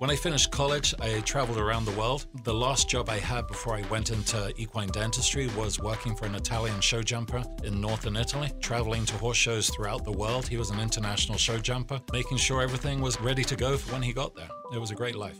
When I finished college, I traveled around the world. The last job I had before I went into equine dentistry was working for an Italian show jumper in northern Italy, traveling to horse shows throughout the world. He was an international show jumper, making sure everything was ready to go for when he got there. It was a great life.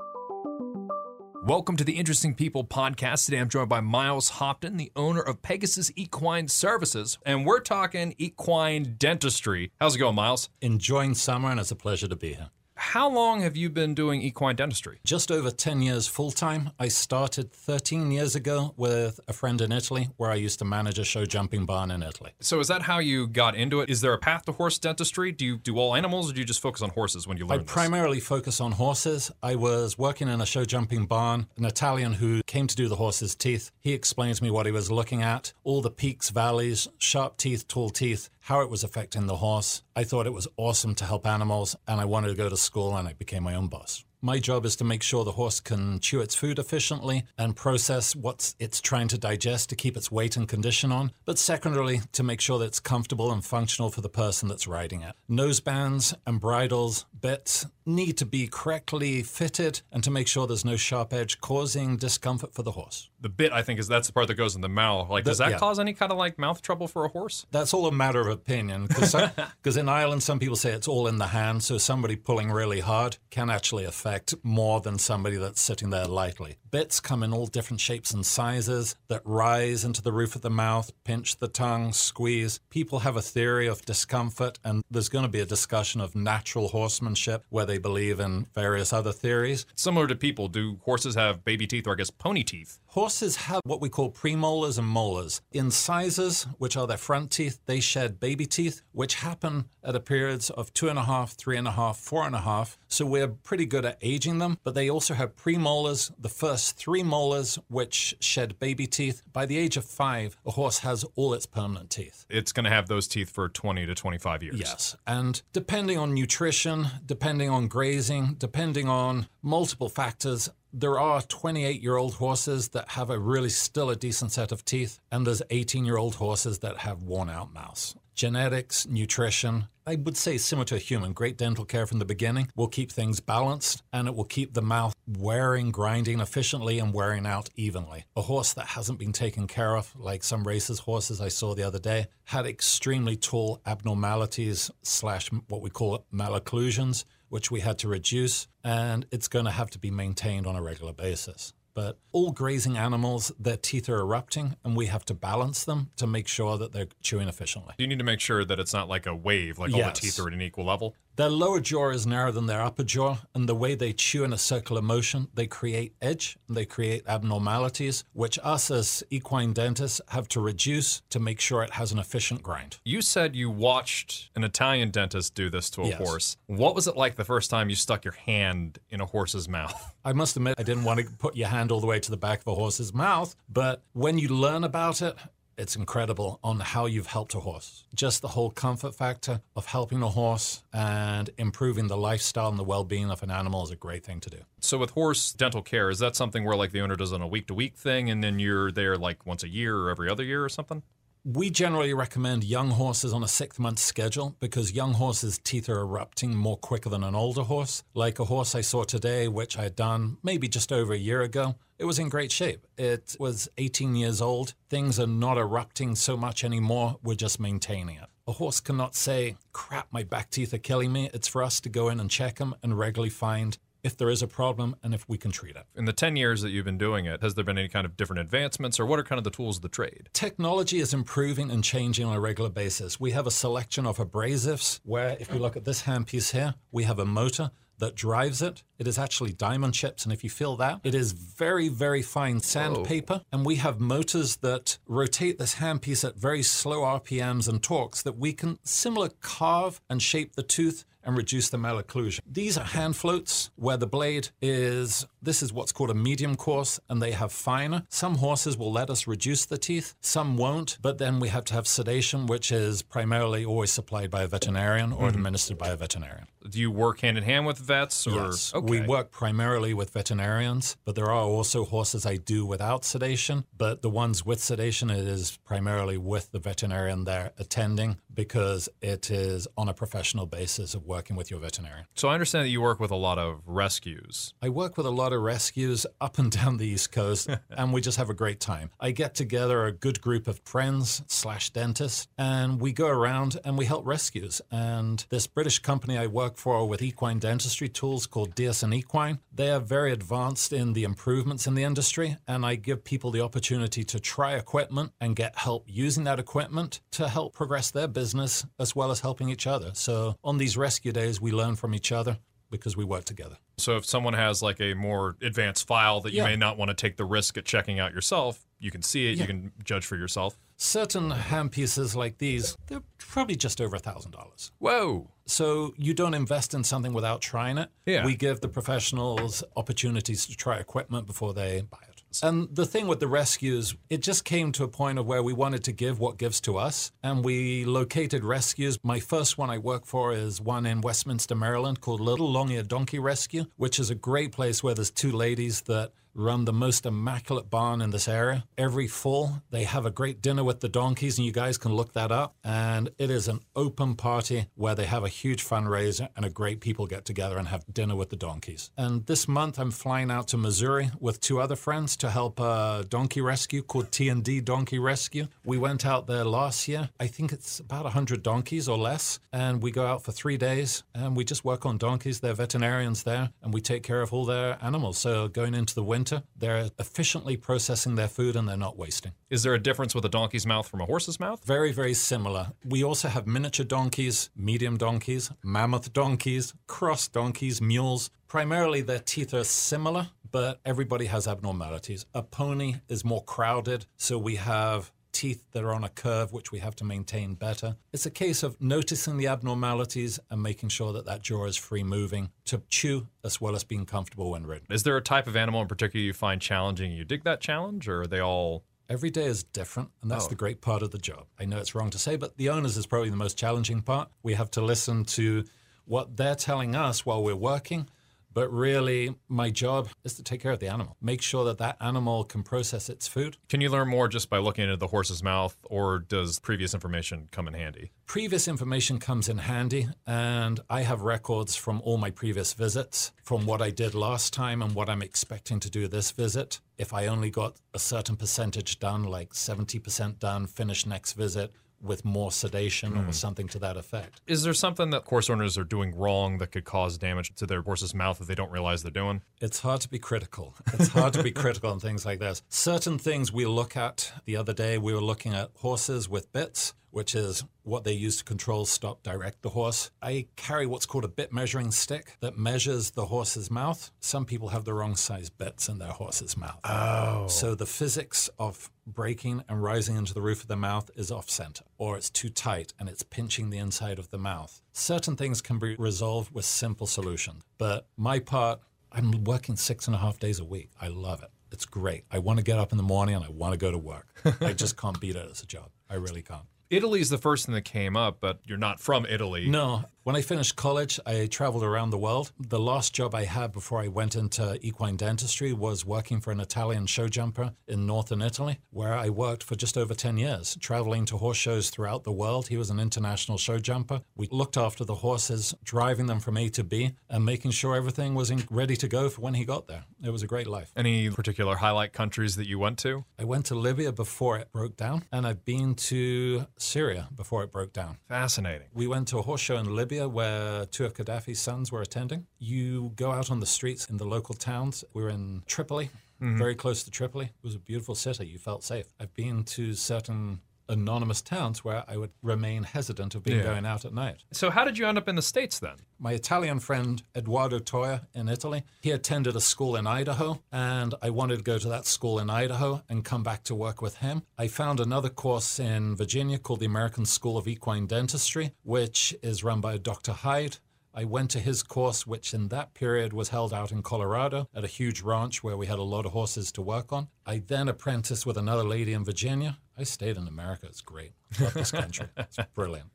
Welcome to the Interesting People podcast. Today I'm joined by Myles Hopton, the owner of Pegasus Equine Services, and we're talking equine dentistry. How's it going, Myles? Enjoying summer, and it's a pleasure to be here. How long have you been doing equine dentistry? Just over 10 years full time. I started 13 years ago with a friend in Italy where I used to manage a show jumping barn in Italy. So, is that how you got into it? Is there a path to horse dentistry? Do you do all animals or do you just focus on horses when you learn I this? primarily focus on horses. I was working in a show jumping barn. An Italian who came to do the horse's teeth. He explained to me what he was looking at all the peaks, valleys, sharp teeth, tall teeth, how it was affecting the horse. I thought it was awesome to help animals, and I wanted to go to school, and I became my own boss. My job is to make sure the horse can chew its food efficiently and process what it's trying to digest to keep its weight and condition on, but secondarily, to make sure that it's comfortable and functional for the person that's riding it. Nose bands and bridles, bits need to be correctly fitted and to make sure there's no sharp edge causing discomfort for the horse. the bit I think is that's the part that goes in the mouth. Like, does that yeah. cause any kind of like mouth trouble for a horse? That's all a matter of opinion because in Ireland, some people say it's all in the hand. So somebody pulling really hard can actually affect more than somebody that's sitting there lightly. Bits come in all different shapes and sizes that rise into the roof of the mouth, pinch the tongue, squeeze. People have a theory of discomfort, and there's going to be a discussion of natural horsemanship where they believe in various other theories. Similar to people, do horses have baby teeth or I guess pony teeth? Horses have what we call premolars and molars. Incisors, which are their front teeth, they shed baby teeth, which happen at a periods of two and a half, three and a half, four and a half. So we're pretty good at aging them. But they also have premolars, the first three molars, which shed baby teeth. By the age of five, a horse has all its permanent teeth. It's going to have those teeth for 20 to 25 years. Yes. And depending on nutrition, depending on grazing, depending on multiple factors, there are 28 year old horses that have a really still a decent set of teeth, and there's 18 year old horses that have worn out mouths. Genetics, nutrition, I would say similar to a human. Great dental care from the beginning will keep things balanced and it will keep the mouth wearing, grinding efficiently and wearing out evenly. A horse that hasn't been taken care of, like some racers' horses I saw the other day, had extremely tall abnormalities slash what we call malocclusions, which we had to reduce, and it's going to have to be maintained on a regular basis. But all grazing animals, their teeth are erupting, and we have to balance them to make sure that they're chewing efficiently. You need to make sure that it's not like a wave, like all the teeth are at an equal level. Their lower jaw is narrower than their upper jaw, and the way they chew in a circular motion, they create edge and they create abnormalities, which us as equine dentists have to reduce to make sure it has an efficient grind. You said you watched an Italian dentist do this to a Yes. horse. What was it like the first time you stuck your hand in a horse's mouth? I must admit, I didn't want to put your hand all the way to the back of a horse's mouth, but when you learn about it, it's incredible on how you've helped a horse. Just the whole comfort factor of helping a horse and improving the lifestyle and the well being of an animal is a great thing to do. So with horse dental care, is that something where like the owner does on a week to week thing and then you're there like once a year or every other year or something? We generally recommend young horses on a six month schedule because young horses' teeth are erupting more quicker than an older horse. Like a horse I saw today, which I had done maybe just over a year ago, it was in great shape. It was 18 years old. Things are not erupting so much anymore. We're just maintaining it. A horse cannot say, crap, my back teeth are killing me. It's for us to go in and check them and regularly find if there is a problem and if we can treat it. In the 10 years that you've been doing it, has there been any kind of different advancements or what are kind of the tools of the trade? Technology is improving and changing on a regular basis. We have a selection of abrasives where, if you look at this handpiece here, we have a motor that drives it. It is actually diamond chips, and if you feel that, it is very, very fine sandpaper. And we have motors that rotate this handpiece at very slow RPMs and torques that we can similar carve and shape the tooth and reduce the malocclusion. These are hand floats where the blade is, this is what's called a medium coarse, and they have finer. Some horses will let us reduce the teeth, some won't, but then we have to have sedation, which is primarily always supplied by a veterinarian or mm-hmm. administered by a veterinarian. Do you work hand in hand with vets or Yes. okay. We work primarily with veterinarians, but there are also horses I do without sedation. But the ones with sedation, it is primarily with the veterinarian there attending because it is on a professional basis of working with your veterinarian. So I understand that you work with a lot of rescues. I work with a lot of rescues up and down the East Coast, and we just have a great time. I get together a good group of friends slash dentists, and we go around and we help rescues. And this British company I work for with equine dentistry tools called Dearson Equine, they are very advanced in the improvements in the industry, and I give people the opportunity to try equipment and get help using that equipment to help progress their business as well as helping each other. So on these rescue days, we learn from each other because we work together. So if someone has like a more advanced file that you Yeah. may not want to take the risk at checking out yourself, you can see it, Yeah. you can judge for yourself. Certain handpieces like these, they're probably just over a thousand dollars. Whoa. So you don't invest in something without trying it. Yeah. We give the professionals opportunities to try equipment before they buy it. And the thing with the rescues, it just came to a point of where we wanted to give what gives to us. And we located rescues. My first one I work for is one in Westminster, Maryland called Little Long Eared Donkey Rescue, which is a great place where there's two ladies that run the most immaculate barn in this area. Every fall, they have a great dinner with the donkeys, and you guys can look that up. And it is an open party where they have a huge fundraiser and a great people get together and have dinner with the donkeys. And this month, I'm flying out to Missouri with two other friends to help a donkey rescue called T&D Donkey Rescue. We went out there last year. I think it's about 100 donkeys or less. And we go out for three days and we just work on donkeys. They're veterinarians there and we take care of all their animals. So going into the winter, they're efficiently processing their food and they're not wasting. Is there a difference with a donkey's mouth from a horse's mouth? Very, very similar. We also have miniature donkeys, medium donkeys, mammoth donkeys, cross donkeys, mules. Primarily, their teeth are similar, but everybody has abnormalities. A pony is more crowded, so we have teeth that are on a curve, which we have to maintain better. It's a case of noticing the abnormalities and making sure that that jaw is free moving to chew as well as being comfortable when ridden. Is there a type of animal in particular you find challenging? You dig that challenge, or are they all? Every day is different, and that's Oh. the great part of the job. I know it's wrong to say, but the owners is probably the most challenging part. We have to listen to what they're telling us while we're working, but really, my job is to take care of the animal, make sure that that animal can process its food. Can you learn more just by looking into the horse's mouth, or does previous information come in handy? Previous information comes in handy, and I have records from all my previous visits, from what I did last time and what I'm expecting to do this visit. If I only got a certain percentage done, like 70% done, finish next visit with more sedation or hmm. something to that effect. Is there something that horse owners are doing wrong that could cause damage to their horse's mouth that they don't realize they're doing? It's hard to be critical. It's hard to be critical on things like this. Certain things we look at. The other day, we were looking at horses with bits, which is what they use to control, stop, direct the horse. I carry what's called a bit measuring stick that measures the horse's mouth. Some people have the wrong size bits in their horse's mouth. Oh. So the physics of breaking and rising into the roof of the mouth is off center, or it's too tight and it's pinching the inside of the mouth. Certain things can be resolved with simple solutions. But my part, I'm working six and a half days a week. I love it. It's great. I want to get up in the morning and I want to go to work. I just can't beat it as a job. I really can't. Italy's the first thing that came up, but you're not from Italy. No. When I finished college, I traveled around the world. The last job I had before I went into equine dentistry was working for an Italian show jumper in northern Italy, where I worked for just over 10 years, traveling to horse shows throughout the world. He was an international show jumper. We looked after the horses, driving them from A to B, and making sure everything was in, ready to go for when he got there. It was a great life. Any particular highlight countries that you went to? I went to Libya before it broke down, and I've been to Syria before it broke down. Fascinating. We went to a horse show in Libya where two of Gaddafi's sons were attending. You go out on the streets in the local towns. We were in Tripoli, mm-hmm. very close to Tripoli. It was a beautiful city. You felt safe. I've been to certain anonymous towns where I would remain hesitant of being Yeah. going out at night. So, how did you end up in the States then? My Italian friend Eduardo Toya in Italy, he attended a school in Idaho, and I wanted to go to that school in Idaho and come back to work with him. I found another course in Virginia called the American School of Equine Dentistry, which is run by Dr. Hyde. I went to his course, which in that period was held out in Colorado at a huge ranch where we had a lot of horses to work on. I then apprenticed with another lady in Virginia. I stayed in America. It's great. Love this country. It's brilliant.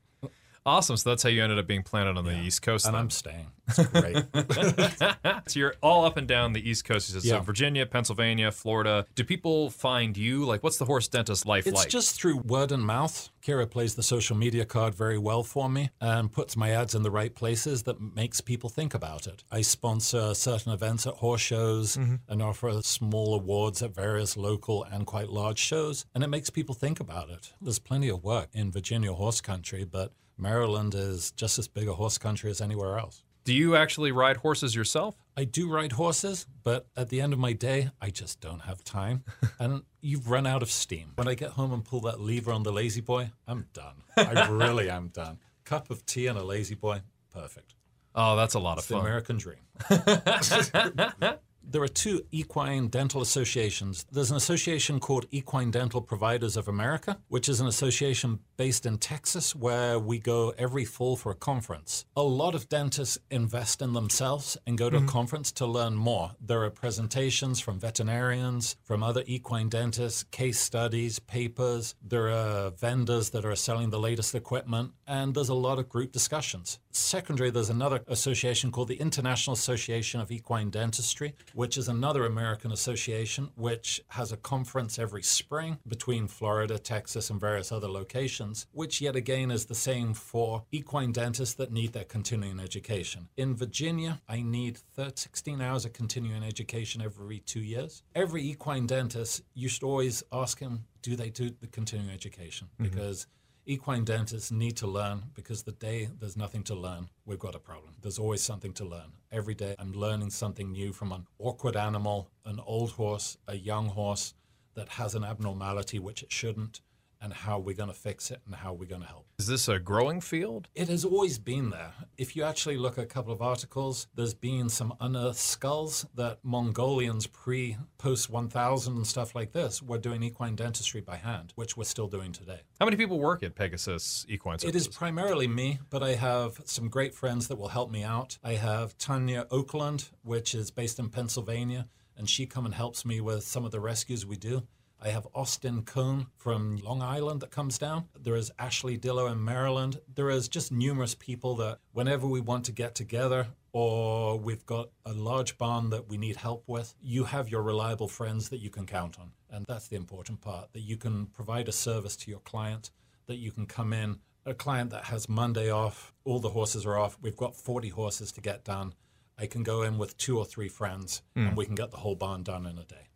Awesome. So that's how you ended up being planted on the East Coast. And then. I'm staying. It's great. so you're all up and down the East Coast. You said, So Virginia, Pennsylvania, Florida. Do people find you? Like, what's the horse dentist life It's like? It's just through word and mouth. Kira plays the social media card very well for me and puts my ads in the right places that makes people think about it. I sponsor certain events at horse shows mm-hmm. and offer small awards at various local and quite large shows, and it makes people think about it. There's plenty of work in Virginia horse country, but Maryland is just as big a horse country as anywhere else. Do you actually ride horses yourself? I do ride horses, but at the end of my day, I just don't have time. and you've run out of steam. When I get home and pull that lever on the lazy boy, I'm done. I really am done. Cup of tea and a lazy boy, perfect. Oh, that's a lot of It's the fun. American dream. there are two equine dental associations. There's an association called Equine Dental Providers of America, which is an association based in Texas where we go every fall for a conference. A lot of dentists invest in themselves and go to a mm-hmm. conference to learn more. There are presentations from veterinarians, from other equine dentists, case studies, papers. There are vendors that are selling the latest equipment, and there's a lot of group discussions. Secondary, there's another association called the International Association of Equine Dentistry, which is another American association which has a conference every spring between Florida, Texas, and various other locations, which yet again is the same for equine dentists that need their continuing education. In Virginia, I need 13, 16 hours of continuing education every two years. Every equine dentist, you should always ask him, do they do the continuing education? Mm-hmm. Because equine dentists need to learn because the day there's nothing to learn, we've got a problem. There's always something to learn. Every day I'm learning something new from an awkward animal, an old horse, a young horse that has an abnormality which it shouldn't, and how we're going to fix it and how we're going to help. Is this a growing field? It has always been there. If you actually look at a couple of articles, there's been some unearthed skulls that Mongolians pre post 1000 and stuff like this were doing equine dentistry by hand, which we're still doing today. How many people work at Pegasus Equine It Services? is primarily me, but I have some great friends that will help me out. I have Tanya Oakland, which is based in Pennsylvania, and she come and helps me with some of the rescues we do. I have Austin Cohn from Long Island that comes down. There is Ashley Dillo in Maryland. There is just numerous people that whenever we want to get together or we've got a large barn that we need help with, you have your reliable friends that you can count on. And that's the important part, that you can provide a service to your client, that you can come in a client that has Monday off, all the horses are off, we've got 40 horses to get done. I can go in with two or three friends hmm. and we can get the whole barn done in a day.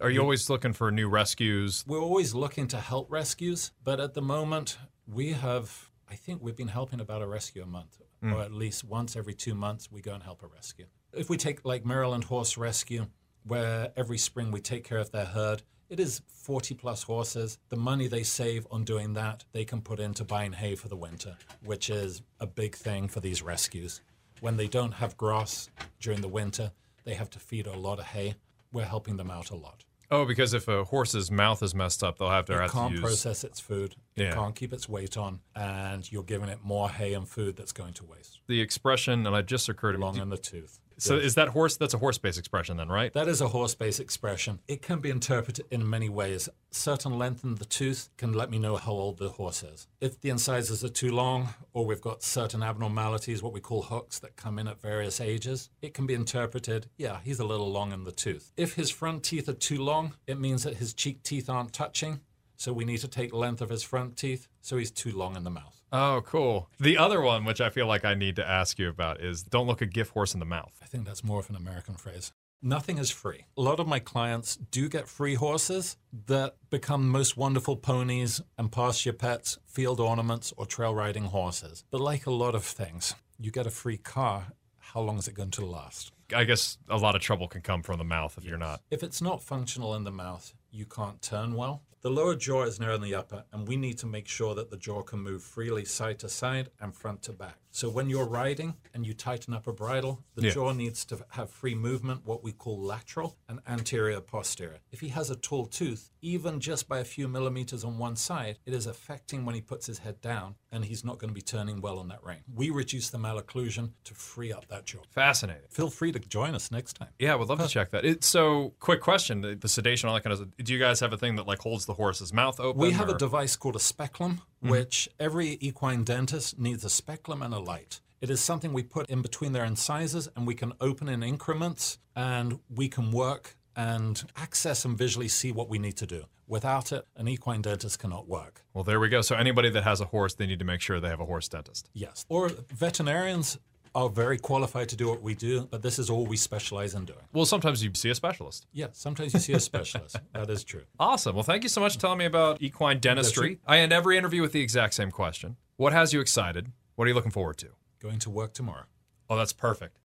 Are you always looking for new rescues? We're always looking to help rescues, but at the moment, we have, I think we've been helping about a rescue a month, hmm. or at least once every two months, we go and help a rescue. If we take like Maryland Horse Rescue, where every spring we take care of their herd, it is 40 plus horses. The money they save on doing that, they can put into buying hay for the winter, which is a big thing for these rescues. When they don't have grass during the winter, they have to feed a lot of hay. We're helping them out a lot. Oh, because if a horse's mouth is messed up, they'll have to, It have can't use. process its food. It Yeah. can't keep its weight on, and you're giving it more hay and food that's going to waste. the expression, and it just occurred to me. Long in the tooth. So is that horse? That's a horse-based expression, then, right? That is a horse-based expression. It can be interpreted in many ways. Certain length in the tooth can let me know how old the horse is. If the incisors are too long, or we've got certain abnormalities, what we call hooks, that come in at various ages, it can be interpreted, yeah, he's a little long in the tooth. If his front teeth are too long, it means that his cheek teeth aren't touching, so we need to take length of his front teeth, so he's too long in the mouth. Oh, cool. The other one, which I feel like I need to ask you about, is don't look a gift horse in the mouth. I think that's more of an American phrase. Nothing is free. A lot of my clients do get free horses that become most wonderful ponies and pasture pets, field ornaments, or trail riding horses. But like a lot of things, you get a free car, how long is it going to last? I guess a lot of trouble can come from the mouth if you're not. If it's not functional in the mouth, you can't turn well. The lower jaw is narrower than the upper, and we need to make sure that the jaw can move freely side to side and front to back. So when you're riding and you tighten up a bridle, the Yeah. jaw needs to have free movement, what we call lateral and anterior posterior. If he has a tall tooth, even just by a few millimeters on one side, it is affecting when he puts his head down and he's not going to be turning well on that rein. We reduce the malocclusion to free up that jaw. Fascinating. Feel free to join us next time. Yeah, we'd love to check that. It, so, quick question: the, the sedation, all that kind of. Do you guys have a thing that like holds the horse's mouth open? We have or- a device called a speculum, Mm-hmm. which every equine dentist needs a speculum and a light. It is something we put in between their incisors and we can open in increments and we can work and access and visually see what we need to do. Without it, an equine dentist cannot work. Well, there we go. So anybody that has a horse, they need to make sure they have a horse dentist. Yes. Or veterinarians are very qualified to do what we do, but this is all we specialize in doing. Well, sometimes you see a specialist. Yes, sometimes you see a specialist. that is true. Awesome. Well, thank you so much for telling me about equine dentistry. I end every interview with the exact same question. What has you excited? What are you looking forward to? Going to work tomorrow. Oh, that's perfect.